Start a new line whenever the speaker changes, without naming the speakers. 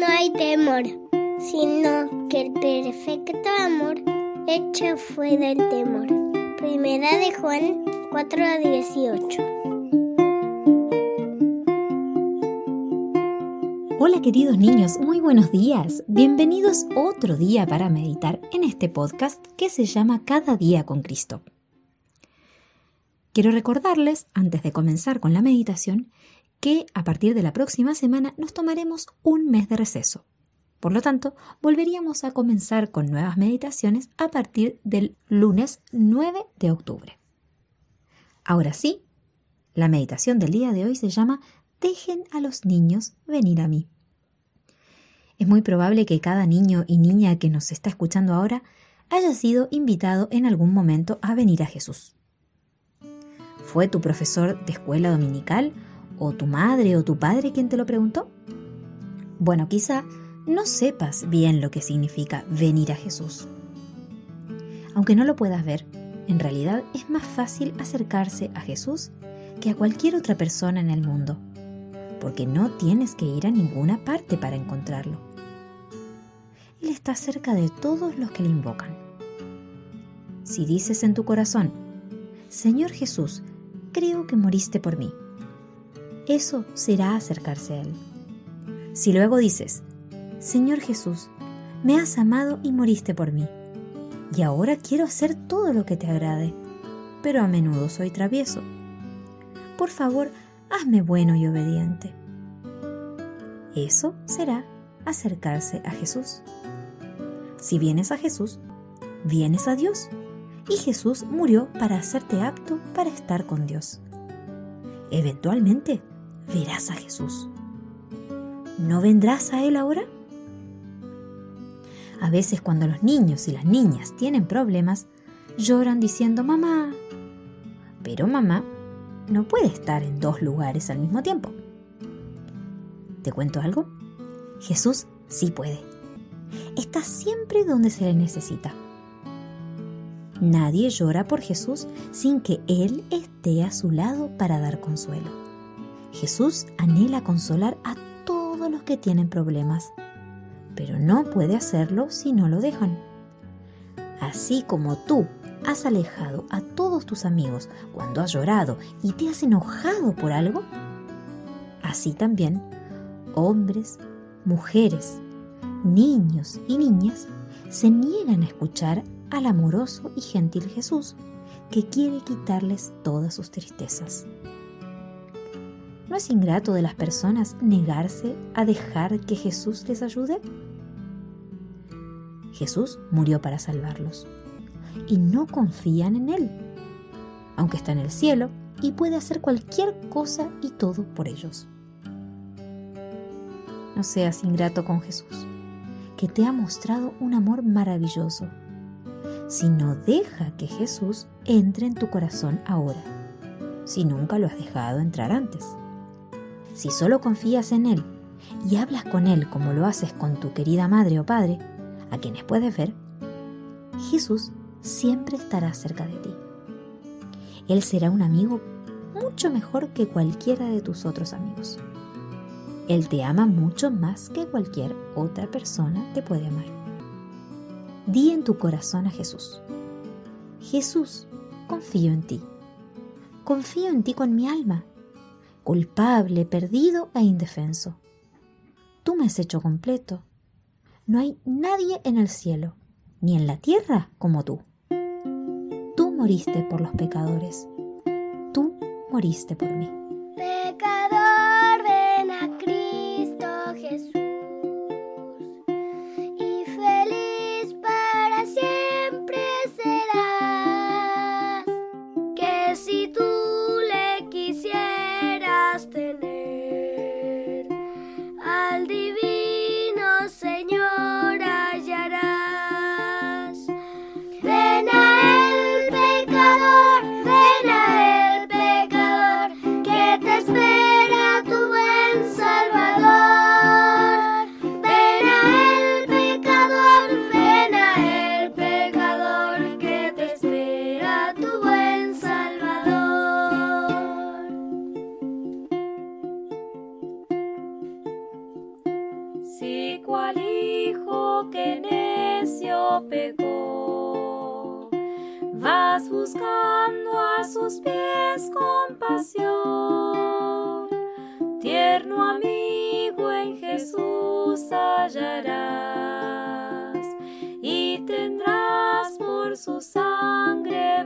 no hay temor, sino que el perfecto amor echa fuera el temor. Primera de Juan 4:18.
Hola queridos niños, muy buenos días. Bienvenidos otro día para meditar en este podcast que se llama Cada día con Cristo. Quiero recordarles, antes de comenzar con la meditación, que a partir de la próxima semana nos tomaremos un mes de receso. Por lo tanto, volveríamos a comenzar con nuevas meditaciones a partir del lunes 9 de octubre. Ahora sí, la meditación del día de hoy se llama Dejen a los niños venir a mí. Es muy probable que cada niño y niña que nos está escuchando ahora haya sido invitado en algún momento a venir a Jesús. ¿Fue tu profesor de escuela dominical o tu madre o tu padre quien te lo preguntó? Bueno, quizá no sepas bien lo que significa venir a Jesús. Aunque no lo puedas ver, en realidad es más fácil acercarse a Jesús que a cualquier otra persona en el mundo, porque no tienes que ir a ninguna parte para encontrarlo. Él está cerca de todos los que le invocan. Si dices en tu corazón, Señor Jesús, creo que moriste por mí, eso será acercarse a Él. Si luego dices, Señor Jesús, me has amado y moriste por mí, y ahora quiero hacer todo lo que te agrade, pero a menudo soy travieso. Por favor, hazme bueno y obediente. Eso será acercarse a Jesús. Si vienes a Jesús, vienes a Dios, y Jesús murió para hacerte apto para estar con Dios. Eventualmente verás a Jesús. ¿No vendrás a Él ahora? A veces cuando los niños y las niñas tienen problemas, lloran diciendo mamá. Pero mamá no puede estar en dos lugares al mismo tiempo. ¿Te cuento algo? Jesús sí puede. Está siempre donde se le necesita. Nadie llora por Jesús sin que Él esté a su lado para dar consuelo. Jesús anhela consolar a todos los que tienen problemas, pero no puede hacerlo si no lo dejan. Así como tú has alejado a todos tus amigos cuando has llorado y te has enojado por algo, así también hombres, mujeres, niños y niñas se niegan a escuchar al amoroso y gentil Jesús que quiere quitarles todas sus tristezas. ¿No es ingrato de las personas negarse a dejar que Jesús les ayude? Jesús murió para salvarlos y no confían en Él, aunque está en el cielo y puede hacer cualquier cosa y todo por ellos. No seas ingrato con Jesús, que te ha mostrado un amor maravilloso, sino deja que Jesús entre en tu corazón ahora, si nunca lo has dejado entrar antes. Si solo confías en Él y hablas con Él como lo haces con tu querida madre o padre, a quienes puedes ver, Jesús siempre estará cerca de ti. Él será un amigo mucho mejor que cualquiera de tus otros amigos. Él te ama mucho más que cualquier otra persona te puede amar. Di en tu corazón a Jesús. Jesús, confío en ti. Confío en ti con mi alma culpable, perdido e indefenso. Tú me has hecho completo. No hay nadie en el cielo, ni en la tierra como tú. Tú moriste por los pecadores. Tú moriste por mí.
rico al hijo que necio pecó.
Vas buscando a sus pies compasión, tierno amigo en Jesús hallarás y tendrás por su sangre